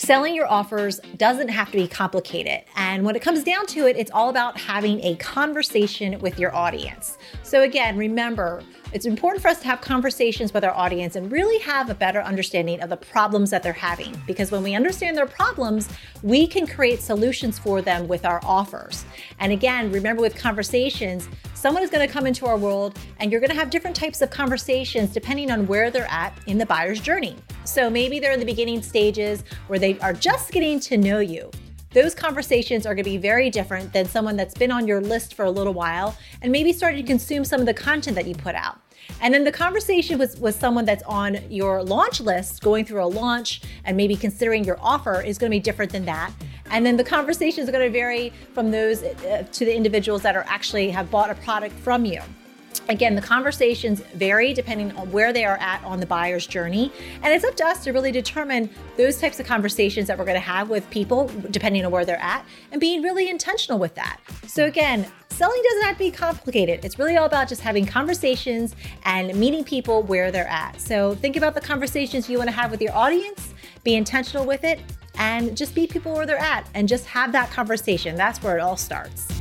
Selling your offers doesn't have to be complicated. And when it comes down to it, it's all about having a conversation with your audience. So, again, remember, it's important for us to have conversations with our audience and really have a better understanding of the problems that they're having. Because when we understand their problems, we can create solutions for them with our offers. And again, remember with conversations, someone is going to come into our world and you're going to have different types of conversations depending on where they're at in the buyer's journey. So maybe they're in the beginning stages where they are just getting to know you. Those conversations are going to be very different than someone that's been on your list for a little while and maybe started to consume some of the content that you put out. And then the conversation with, with someone that's on your launch list, going through a launch and maybe considering your offer is going to be different than that. And then the conversations are going to vary from those uh, to the individuals that are actually have bought a product from you. Again, the conversations vary depending on where they are at on the buyer's journey. And it's up to us to really determine those types of conversations that we're going to have with people, depending on where they're at, and being really intentional with that. So, again, selling doesn't have to be complicated. It's really all about just having conversations and meeting people where they're at. So, think about the conversations you want to have with your audience, be intentional with it, and just meet people where they're at and just have that conversation. That's where it all starts.